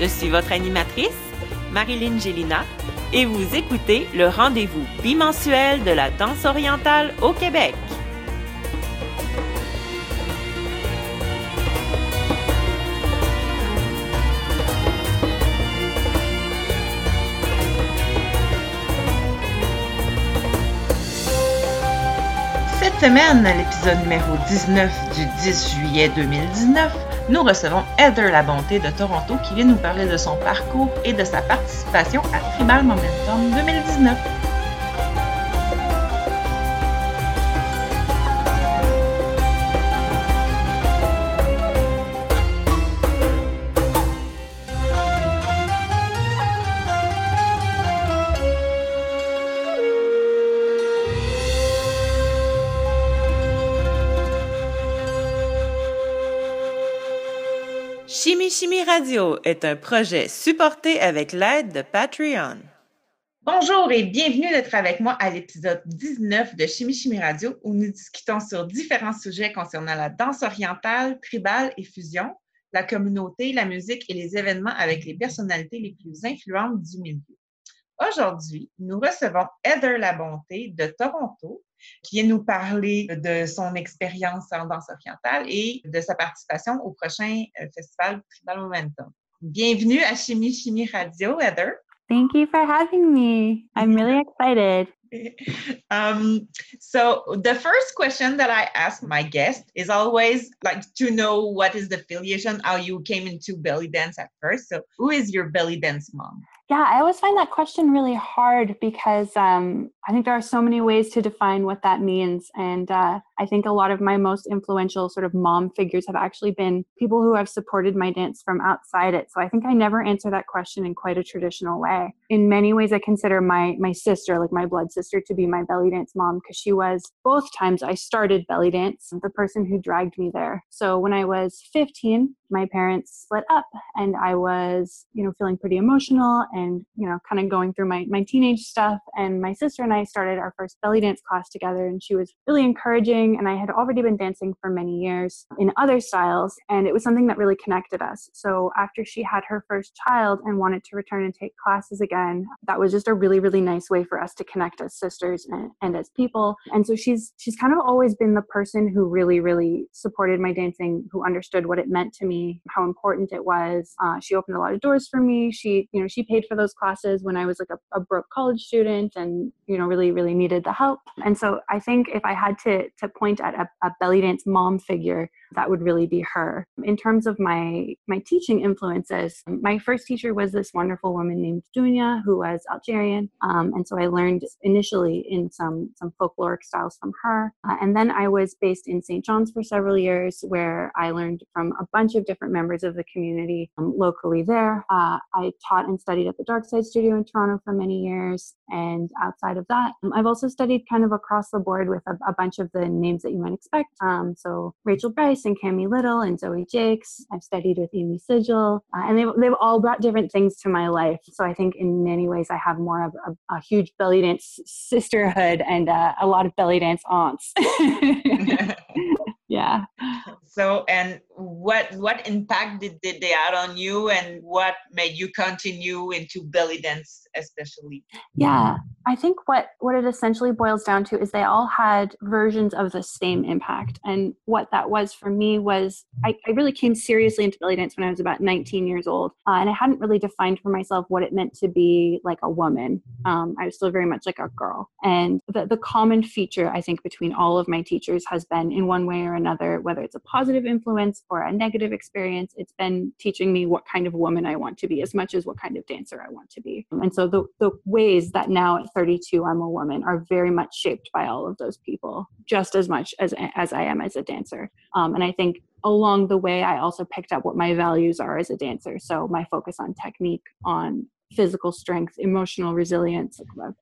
Je suis votre animatrice, Marilyn Gélina, et vous écoutez le rendez-vous bimensuel de la danse orientale au Québec. Cette semaine, à l'épisode numéro 19 du 10 juillet 2019, nous recevons Heather Labonté de Toronto qui vient nous parler de son parcours et de sa participation à Tribal Momentum 2019. Radio est un projet supporté avec l'aide de Patreon. Bonjour et bienvenue d'être avec moi à l'épisode 19 de Chimie Radio où nous discutons sur différents sujets concernant la danse orientale, tribale et fusion, la communauté, la musique et les événements avec les personnalités les plus influentes du milieu. Aujourd'hui, nous recevons Heather Labonté de Toronto qui vient nous parler de son expérience en danse orientale et de sa participation au prochain euh, festival Tribal Momentum. Bienvenue à Chimie Chimie Radio, Heather. Thank you for having me. I'm really excited. um, so the first question that I ask my guest is always like to know what is the affiliation, how you came into belly dance at first. So who is your belly dance mom? Yeah, I always find that question really hard because um, I think there are so many ways to define what that means. And uh, I think a lot of my most influential sort of mom figures have actually been people who have supported my dance from outside it. So I think I never answer that question in quite a traditional way. In many ways, I consider my my sister, like my blood sister, to be my belly dance mom because she was both times I started belly dance, the person who dragged me there. So when I was 15, my parents split up and I was, you know, feeling pretty emotional and, you know, kind of going through my, my teenage stuff. And my sister and I started our first belly dance class together and she was really encouraging. And I had already been dancing for many years in other styles and it was something that really connected us. So after she had her first child and wanted to return and take classes again, that was just a really, really nice way for us to connect as sisters and, and as people. And so she's, she's kind of always been the person who really, really supported my dancing, who understood what it meant to me how important it was. Uh, she opened a lot of doors for me. She, you know, she paid for those classes when I was like a, a broke college student and, you know, really, really needed the help. And so I think if I had to, to point at a, a belly dance mom figure, that would really be her. In terms of my my teaching influences, my first teacher was this wonderful woman named Dunya, who was Algerian, um, and so I learned initially in some some folkloric styles from her. Uh, and then I was based in St. John's for several years, where I learned from a bunch of different members of the community um, locally there. Uh, I taught and studied at the Dark Side Studio in Toronto for many years, and outside of that, um, I've also studied kind of across the board with a, a bunch of the names that you might expect. Um, so Rachel Brice and Kami Liddle and Zoe Jakes. I've studied with Amy Sigil, uh, and they've, they've all brought different things to my life. So I think in many ways I have more of a, a huge belly dance sisterhood and uh, a lot of belly dance aunts. yeah. So, and what what impact did, did they add on you, and what made you continue into belly dance, especially? Yeah, I think what what it essentially boils down to is they all had versions of the same impact, and what that was for me was I, I really came seriously into belly dance when I was about 19 years old, uh, and I hadn't really defined for myself what it meant to be like a woman. Um, I was still very much like a girl, and the the common feature I think between all of my teachers has been in one way or another, whether it's a positive influence or a negative experience, it's been teaching me what kind of woman I want to be as much as what kind of dancer I want to be. And so the, the ways that now at 32 I'm a woman are very much shaped by all of those people, just as much as, as I am as a dancer. Um, and I think along the way, I also picked up what my values are as a dancer. So my focus on technique, on physical strength, emotional resilience,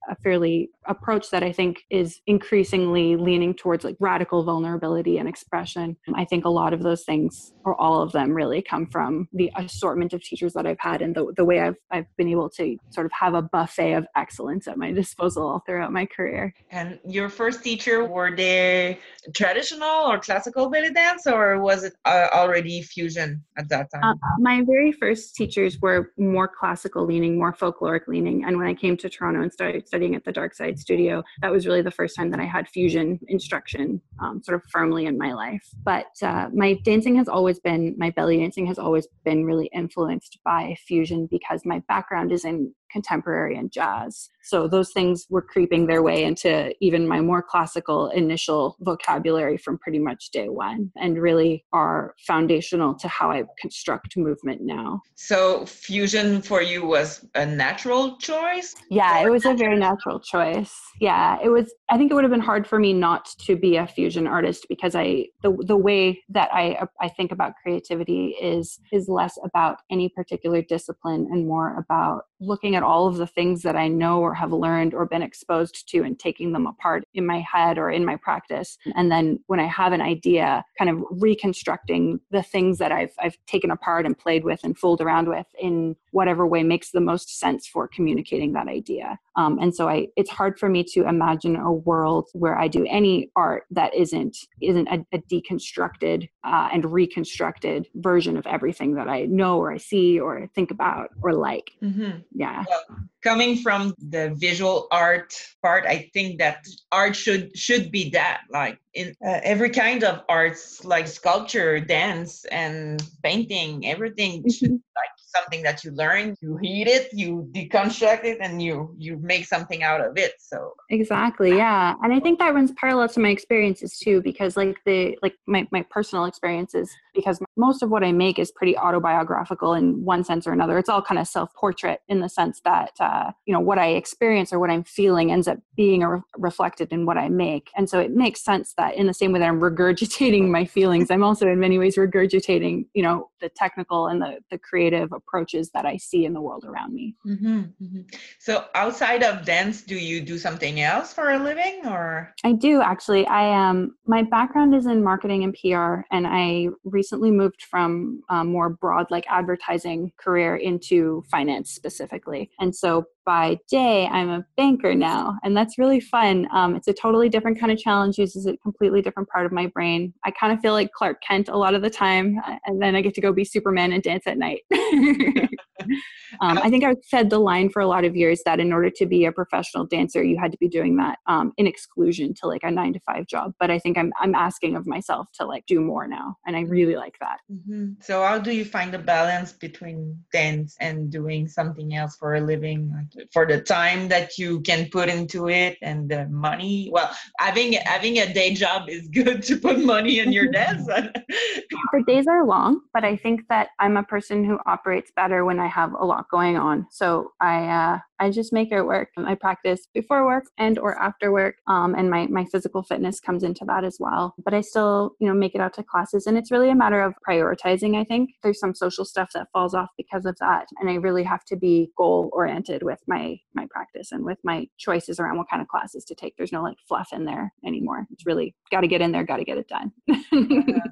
a fairly approach that I think is increasingly leaning towards like radical vulnerability and expression. I think a lot of those things, or all of them, really come from the assortment of teachers that I've had and the, the way I've, I've been able to sort of have a buffet of excellence at my disposal all throughout my career. And your first teacher, were they traditional or classical belly dance, or was it uh, already fusion at that time? Uh, my very first teachers were more classical leaning, more folkloric leaning. And when I came to Toronto and started studying at the Dark Side Studio, that was really the first time that I had fusion instruction um, sort of firmly in my life. But uh, my dancing has always been, my belly dancing has always been really influenced by fusion because my background is in contemporary and jazz. So those things were creeping their way into even my more classical initial vocabulary from pretty much day one and really are foundational to how I construct movement now. So fusion for you was a natural choice? Yeah, it was a very natural choice. Yeah, it was I think it would have been hard for me not to be a fusion artist because I the the way that I I think about creativity is is less about any particular discipline and more about looking at all of the things that I know or have learned or been exposed to and taking them apart in my head or in my practice. And then when I have an idea, kind of reconstructing the things that I've, I've taken apart and played with and fooled around with in whatever way makes the most sense for communicating that idea. Um, and so I, it's hard for me to imagine a world where I do any art that isn't isn't a, a deconstructed uh, and reconstructed version of everything that I know or I see or think about or like. Mm-hmm. Yeah. Well, coming from the visual art part, I think that art should should be that like in uh, every kind of arts like sculpture, dance, and painting. Everything mm-hmm. like something that you learn you heat it you deconstruct it and you you make something out of it so. Exactly yeah and i think that runs parallel to my experiences too because like the like my, my personal experiences because most of what i make is pretty autobiographical in one sense or another. It's all kind of self-portrait in the sense that uh, you know what i experience or what i'm feeling ends up being re- reflected in what i make and so it makes sense that in the same way that i'm regurgitating my feelings i'm also in many ways regurgitating you know the technical and the, the creative approaches that I see in the world around me. Mm-hmm, mm-hmm. So, outside of dance, do you do something else for a living, or? I do actually. I am. Um, my background is in marketing and PR, and I recently moved from a more broad, like advertising career into finance specifically. And so, by day, I'm a banker now, and that's really fun. Um, it's a totally different kind of challenge, uses a completely different part of my brain. I kind of feel like Clark Kent a lot of the time, uh, and then I get to go be Superman and dance at night. um, I think I said the line for a lot of years that in order to be a professional dancer, you had to be doing that um, in exclusion to like a nine to five job. But I think I'm I'm asking of myself to like do more now, and I really like that. Mm-hmm. So how do you find the balance between dance and doing something else for a living? Like for the time that you can put into it and the money. Well having having a day job is good to put money in your desk. The days are long but i think that i'm a person who operates better when i have a lot going on. So i uh, I just make it work. I practice before work and or after work, um, and my my physical fitness comes into that as well. But I still, you know, make it out to classes, and it's really a matter of prioritizing. I think there's some social stuff that falls off because of that, and I really have to be goal oriented with my my practice and with my choices around what kind of classes to take. There's no like fluff in there anymore. It's really got to get in there, got to get it done.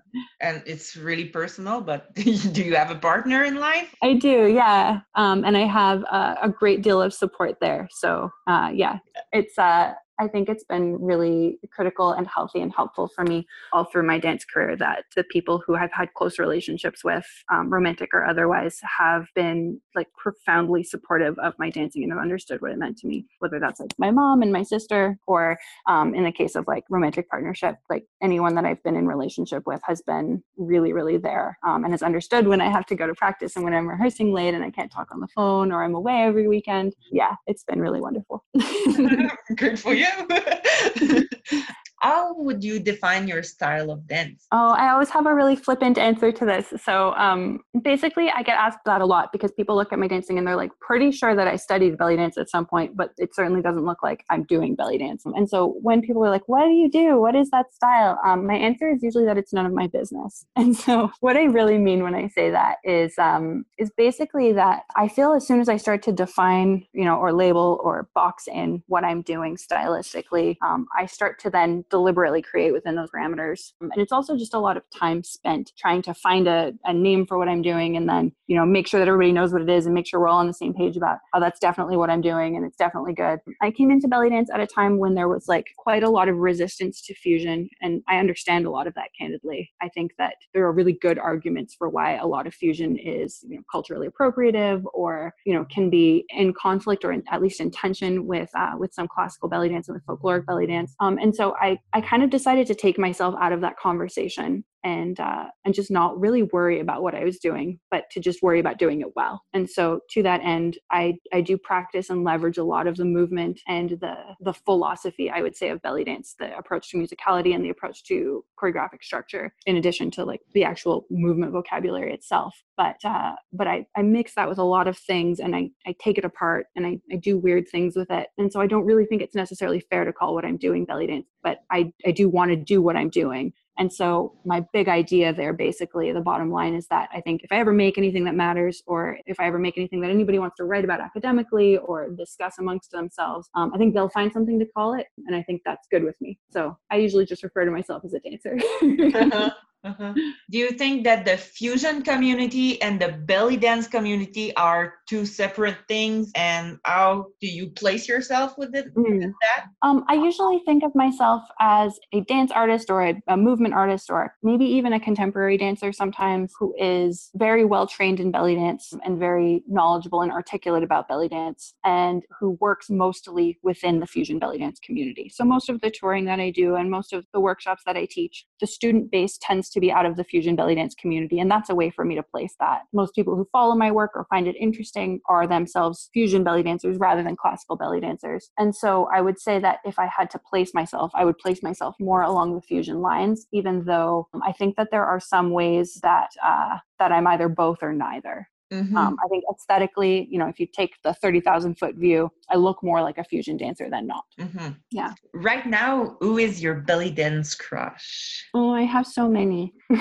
and it's really personal. But do you have a partner in life? I do, yeah, um, and I have a, a great deal of support there. So uh, yeah, it's uh, I think it's been really critical and healthy and helpful for me all through my dance career that the people who I've had close relationships with, um, romantic or otherwise, have been like profoundly supportive of my dancing and have understood what it meant to me, whether that's like my mom and my sister, or um, in the case of like romantic partnership, like anyone that I've been in relationship with has been really, really there um, and has understood when I have to go to practice and when I'm rehearsing late and I can't talk on the phone or I'm away every weekend. Yeah, it's been really wonderful. Good for you. how would you define your style of dance? Oh, I always have a really flippant answer to this. So um, basically, I get asked that a lot because people look at my dancing and they're like, pretty sure that I studied belly dance at some point, but it certainly doesn't look like I'm doing belly dance. And so when people are like, what do you do? What is that style? Um, my answer is usually that it's none of my business. And so what I really mean when I say that is um, is basically that I feel as soon as I start to define, you know, or label or box in what I'm doing stylistically, um, I start to then deliberately create within those parameters. Um, and it's also just a lot of time spent trying to find a, a name for what I'm doing and then, you know, make sure that everybody knows what it is and make sure we're all on the same page about, oh, that's definitely what I'm doing and it's definitely good. I came into belly dance at a time when there was like quite a lot of resistance to fusion. And I understand a lot of that candidly. I think that there are really good arguments for why a lot of fusion is, you know, culturally appropriative or, you know, can be in conflict or in, at least in tension with, uh, with some classical belly dance and with folkloric belly dance. Um, and so I, I kind of decided to take myself out of that conversation and uh, and just not really worry about what I was doing, but to just worry about doing it well. And so to that end, I I do practice and leverage a lot of the movement and the the philosophy I would say of belly dance, the approach to musicality and the approach to choreographic structure, in addition to like the actual movement vocabulary itself. But uh, but I I mix that with a lot of things and I I take it apart and I I do weird things with it. And so I don't really think it's necessarily fair to call what I'm doing belly dance, but I I do want to do what I'm doing and so, my big idea there basically, the bottom line is that I think if I ever make anything that matters, or if I ever make anything that anybody wants to write about academically or discuss amongst themselves, um, I think they'll find something to call it. And I think that's good with me. So, I usually just refer to myself as a dancer. uh-huh. Uh-huh. Do you think that the fusion community and the belly dance community are two separate things? And how do you place yourself with, it, mm. with that? Um, I usually think of myself as a dance artist or a, a, movement artist or maybe even a contemporary dancer sometimes who is very well trained in belly dance and very knowledgeable and articulate about belly dance and who works mostly within the fusion belly dance community. So most of the touring that I do and most of the workshops that I teach, the student base tends to be out of the fusion belly dance community. And that's a way for me to place that. Most people who follow my work or find it interesting are themselves fusion belly dancers rather than classical belly dancers. And so I would say that if I had to place myself, I would place myself more along the fusion lines, even though I think that there are some ways that uh, that I'm either both or neither. Mm-hmm. Um, I think aesthetically, you know, if you take the 30,000 foot view, I look more like a fusion dancer than not. Mm-hmm. Yeah. Right now, who is your belly dance crush? Oh, I have so many.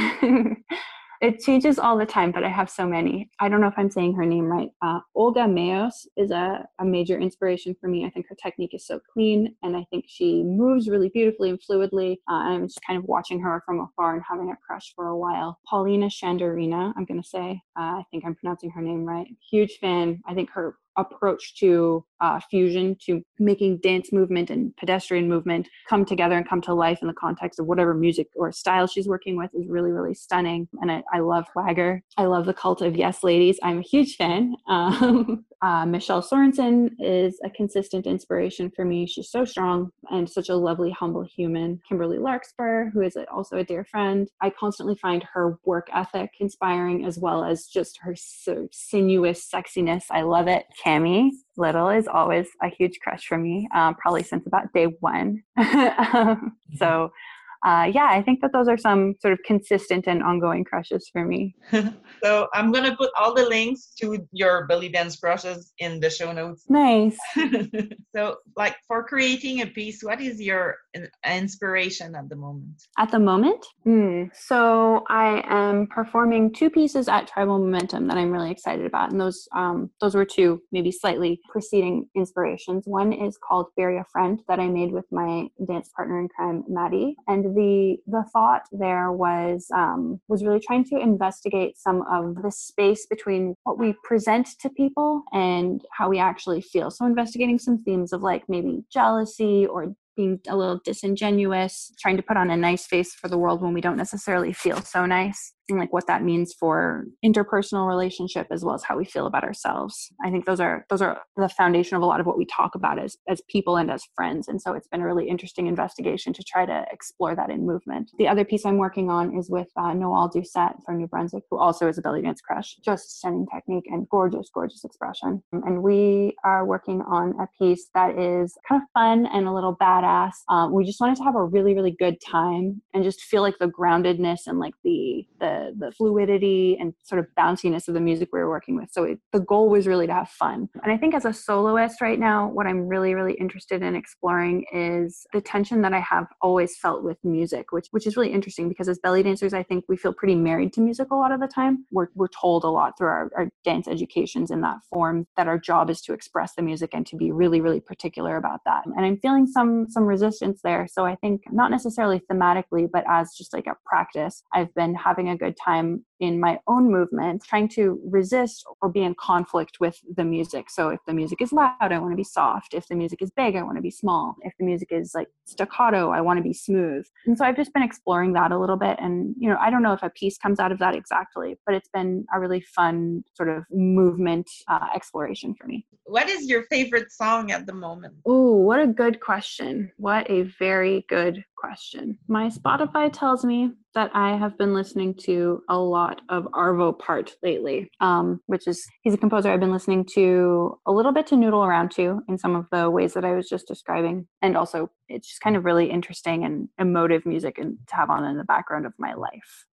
it changes all the time, but I have so many. I don't know if I'm saying her name right. Uh, Olga Meos is a, a major inspiration for me. I think her technique is so clean, and I think she moves really beautifully and fluidly. Uh, I'm just kind of watching her from afar and having a crush for a while. Paulina Shandarina, I'm going to say. Uh, I think I'm pronouncing her name right. Huge fan. I think her approach to uh, fusion to making dance movement and pedestrian movement come together and come to life in the context of whatever music or style she's working with is really really stunning. And i, I love swagger. I love the cult of yes ladies. I'm a huge fan. Um, uh, michelle sorensen is a consistent inspiration for me. She's so strong and such a lovely humble human. Kimberly larkspur who is also a dear friend. I constantly find her work ethic inspiring as well as just her sinuous sexiness. I love it Kami Liddle is always a huge crush for me, um, probably since about day one. um, so uh, yeah, I think that those are some sort of consistent and ongoing crushes for me. so I'm gonna put all the links to your belly dance crushes in the show notes. Nice. so, like for creating a piece, what is your inspiration at the moment? At the moment, mm, so I am performing two pieces at Tribal Momentum that I'm really excited about, and those um, those were two maybe slightly preceding inspirations. One is called "Bury a Friend" that I made with my dance partner in crime, Maddie, and the the thought there was um, was really trying to investigate some of the space between what we present to people and how we actually feel. So investigating some themes of like maybe jealousy or being a little disingenuous, trying to put on a nice face for the world when we don't necessarily feel so nice and like what that means for interpersonal relationship as well as how we feel about ourselves. I think those are those are the foundation of a lot of what we talk about as as people and as friends. And so it's been a really interesting investigation to try to explore that in movement. The other piece I'm working on is with uh, Noel Doucette from New Brunswick, who also is a belly dance crush. Just stunning technique and gorgeous, gorgeous expression. And we are working on a piece that is kind of fun and a little badass. Um, we just wanted to have a really, really good time and just feel like the groundedness and like the the the fluidity and sort of bounciness of the music we were working with. So it, the goal was really to have fun. And I think as a soloist right now, what I'm really, really interested in exploring is the tension that I have always felt with music, which which is really interesting because as belly dancers, I think we feel pretty married to music a lot of the time. We're we're told a lot through our, our dance educations in that form that our job is to express the music and to be really, really particular about that. And I'm feeling some some resistance there. So I think not necessarily thematically, but as just like a practice, I've been having a good time in my own movement, trying to resist or be in conflict with the music. So if the music is loud, I want to be soft. If the music is big, I want to be small. If the music is like staccato, I want to be smooth. And so I've just been exploring that a little bit. And, you know, I don't know if a piece comes out of that exactly, but it's been a really fun sort of movement uh, exploration for me. What is your favorite song at the moment? Oh, what a good question. What a very good question. My Spotify tells me that I have been listening to a lot of Arvo Pärt lately, um, which is he's a composer I've been listening to a little bit to noodle around to in some of the ways that I was just describing, and also it's just kind of really interesting and emotive music and to have on in the background of my life.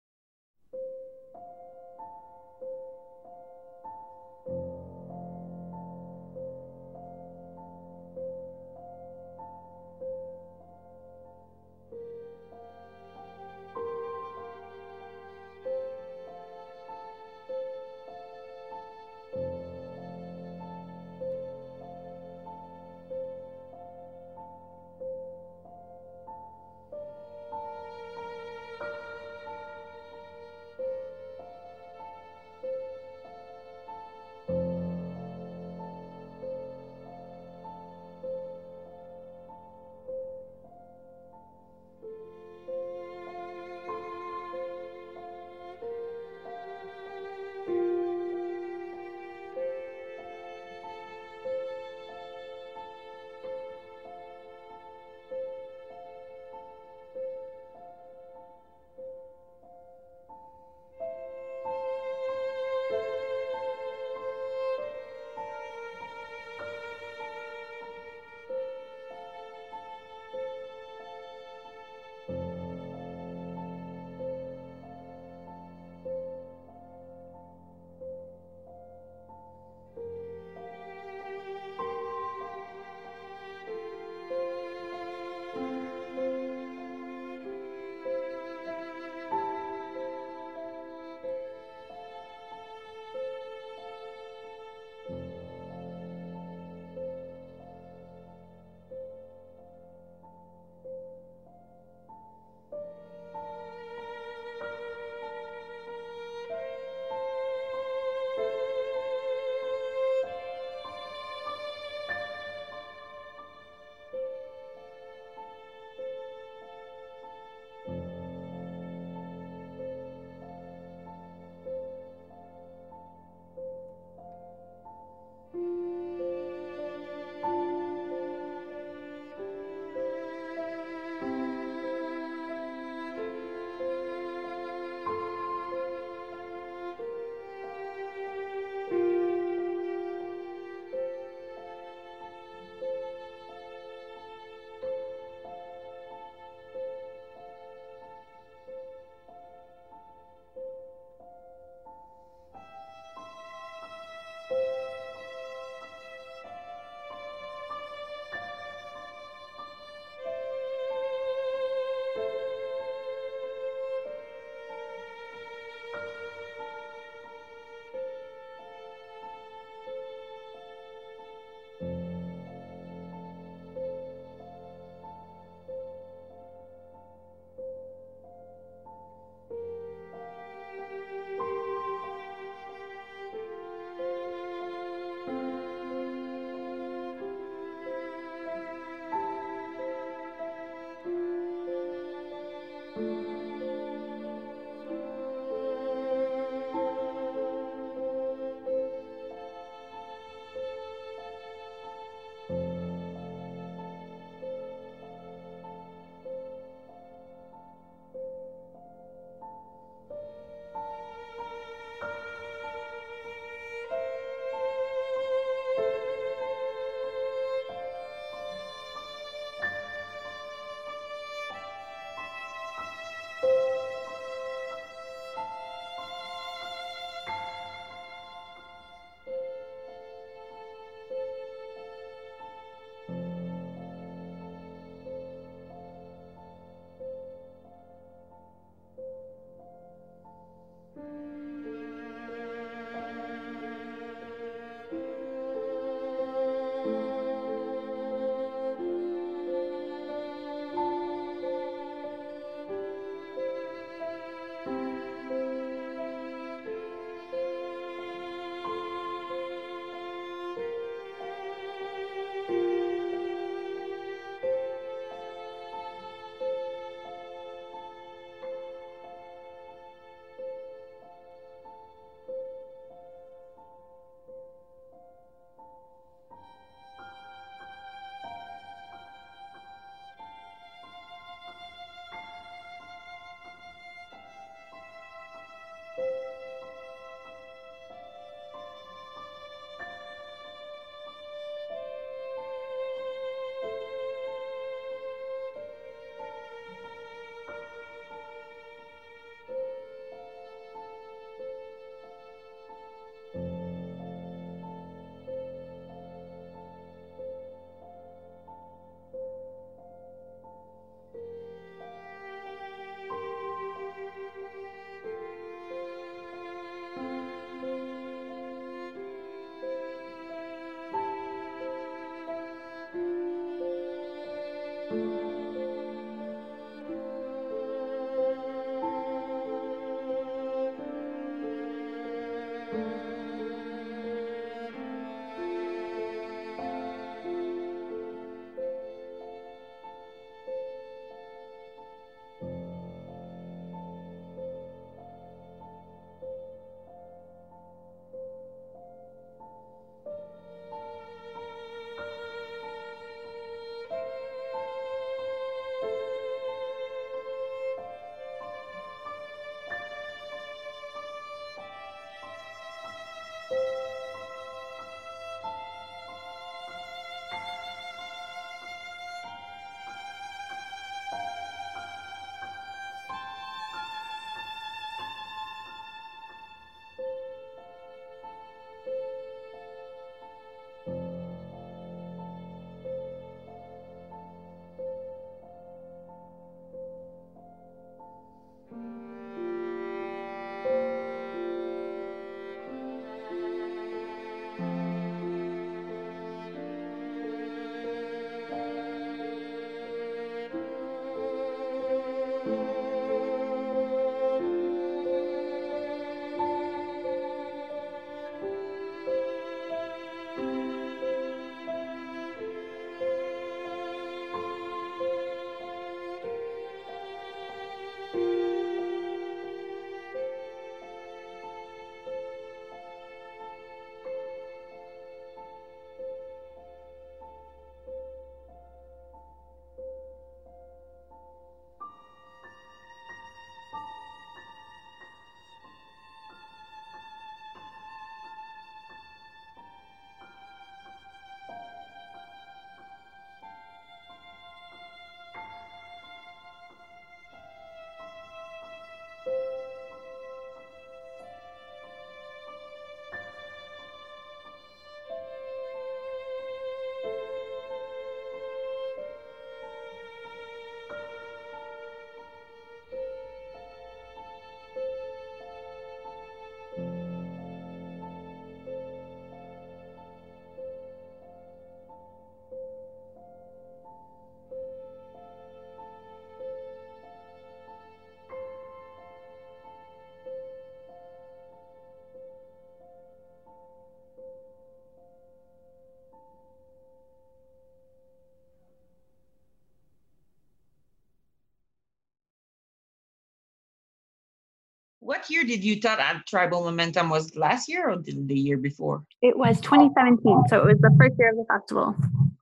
What year did you thought at Tribal Momentum was last year or did the year before? It was 2017, so it was the first year of the festival,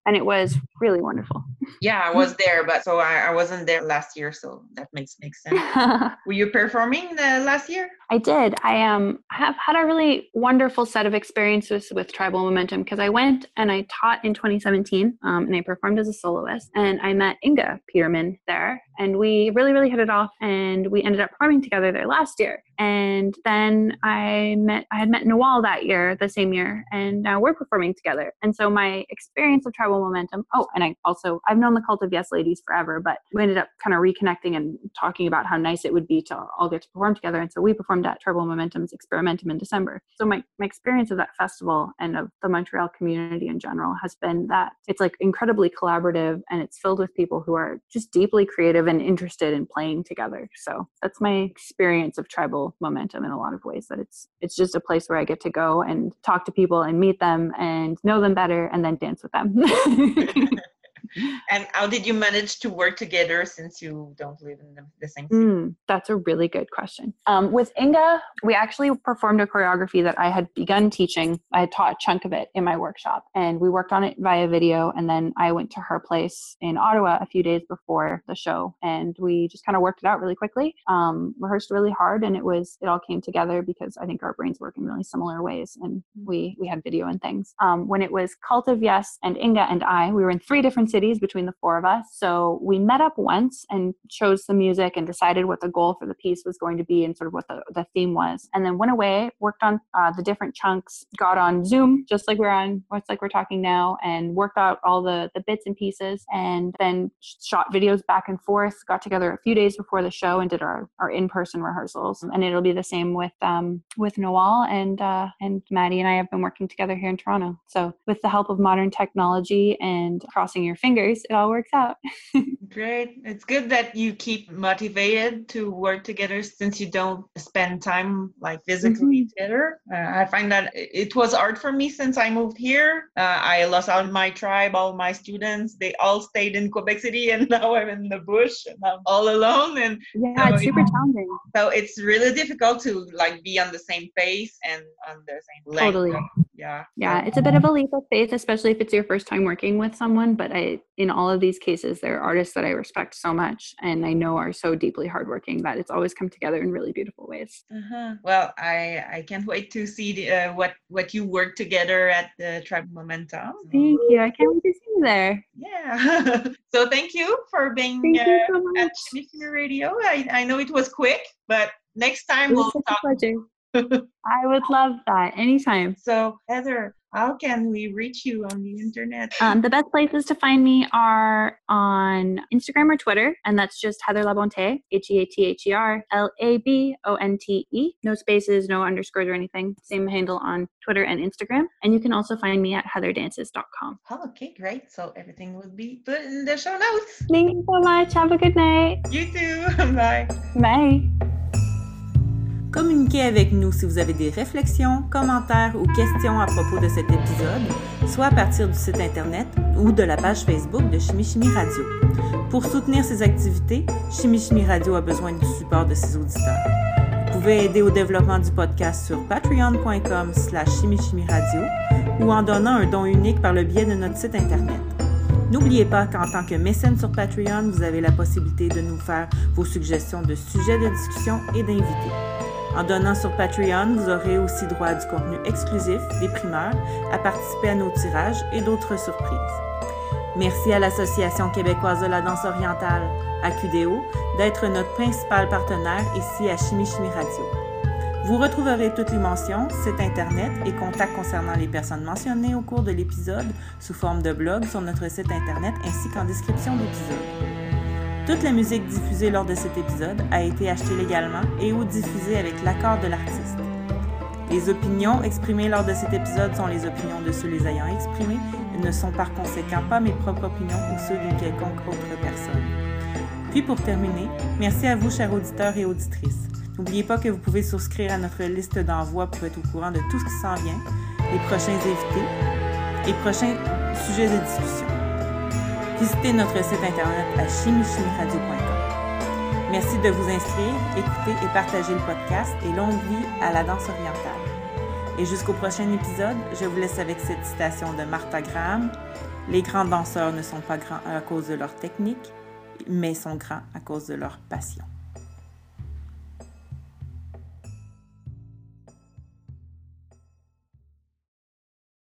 and it was really wonderful. Yeah, I was there, but so I, I wasn't there last year, so that makes makes sense. Were you performing uh, last year? I did. I um have had a really wonderful set of experiences with Tribal Momentum because I went and I taught in 2017, um, and I performed as a soloist, and I met Inga Peterman there, and we really really hit it off, and we ended up performing together there last year. And then I met I had met Nawal that year, the same year, and now we're performing together. And so my experience of Tribal Momentum. Oh, and I also I've known the Cult of Yes ladies forever, but we ended up kind of reconnecting and talking about how nice it would be to all get to perform together. And so we performed at Tribal Momentum's Experimentum in December. So my, my experience of that festival and of the Montreal community in general has been that it's like incredibly collaborative and it's filled with people who are just deeply creative and interested in playing together. So that's my experience of Tribal Momentum in a lot of ways. That it's it's just a place where I get to go and talk to people and meet them and know them better and then dance with them. and how did you manage to work together since you don't live in the, the same city? Mm, that's a really good question. Um, with Inga, we actually performed a choreography that I had begun teaching. I had taught a chunk of it in my workshop, and we worked on it via video. And then I went to her place in Ottawa a few days before the show, and we just kind of worked it out really quickly. Um, rehearsed really hard, and it was it all came together because I think our brains work in really similar ways, and we we had video and things. Um, when it was Cult of Yes and Inga and I, we were in three different cities between the four of us. So we met up once and chose the music and decided what the goal for the piece was going to be and sort of what the, the theme was. And then went away, worked on uh, the different chunks, got on Zoom, just like we're on, what's like we're talking now, and worked out all the, the bits and pieces and then shot videos back and forth, got together a few days before the show and did our, our in-person rehearsals. And it'll be the same with, um, with Noel and, uh, and Maddie and I have been working together here in Toronto. So with the help of modern technology and crossing your fingers, it all works out. Great. It's good that you keep motivated to work together since you don't spend time like physically mm-hmm. together. Uh, I find that it was hard for me since I moved here. Uh, I lost all my tribe, all my students. They all stayed in Quebec City, and now I'm in the bush and I'm all alone. And yeah, it's super challenging. So it's really difficult to like be on the same pace and on the same length. Totally. Yeah. Yeah, it's a bit of a leap of faith, especially if it's your first time working with someone. But I, in all of these cases, there are artists that I respect so much and I know are so deeply hardworking that it's always come together in really beautiful ways. Uh-huh. Well, I I can't wait to see the, uh, what what you work together at the Tribe Momentum. Thank you. I can't wait to see you there. Yeah. so thank you for being thank uh, you so much. at Shimmy Radio. I, I know it was quick, but next time we'll talk. I would love that anytime. So, Heather, how can we reach you on the internet? Um, the best places to find me are on Instagram or Twitter, and that's just Heather Labonte, H E A T H E R L A B O N T E. No spaces, no underscores or anything. Same handle on Twitter and Instagram. And you can also find me at heatherdances.com. Oh, okay, great. So everything will be put in the show notes. Thank you so much. Have a good night. You too. Bye. Bye. Avec nous si vous avez des réflexions, commentaires ou questions à propos de cet épisode, soit à partir du site Internet ou de la page Facebook de Chimie Radio. Pour soutenir ces activités, Chimie Radio a besoin du support de ses auditeurs. Vous pouvez aider au développement du podcast sur patreon.com slash radio ou en donnant un don unique par le biais de notre site Internet. N'oubliez pas qu'en tant que mécène sur Patreon, vous avez la possibilité de nous faire vos suggestions de sujets de discussion et d'invités. En donnant sur Patreon, vous aurez aussi droit à du contenu exclusif, des primeurs, à participer à nos tirages et d'autres surprises. Merci à l'Association québécoise de la danse orientale, AQDO, d'être notre principal partenaire ici à Chimie Chimie Radio. Vous retrouverez toutes les mentions, site internet et contacts concernant les personnes mentionnées au cours de l'épisode sous forme de blog sur notre site internet ainsi qu'en description d'épisode. Toute la musique diffusée lors de cet épisode a été achetée légalement et ou diffusée avec l'accord de l'artiste. Les opinions exprimées lors de cet épisode sont les opinions de ceux les ayant exprimées et ne sont par conséquent pas mes propres opinions ou ceux d'une quelconque autre personne. Puis pour terminer, merci à vous chers auditeurs et auditrices. N'oubliez pas que vous pouvez souscrire à notre liste d'envoi pour être au courant de tout ce qui s'en vient, les prochains invités et prochains sujets de discussion visitez notre site internet à chimichimiradio.com. Merci de vous inscrire, écouter et partager le podcast et longue vie à la danse orientale. Et jusqu'au prochain épisode, je vous laisse avec cette citation de Martha Graham. Les grands danseurs ne sont pas grands à cause de leur technique, mais sont grands à cause de leur passion.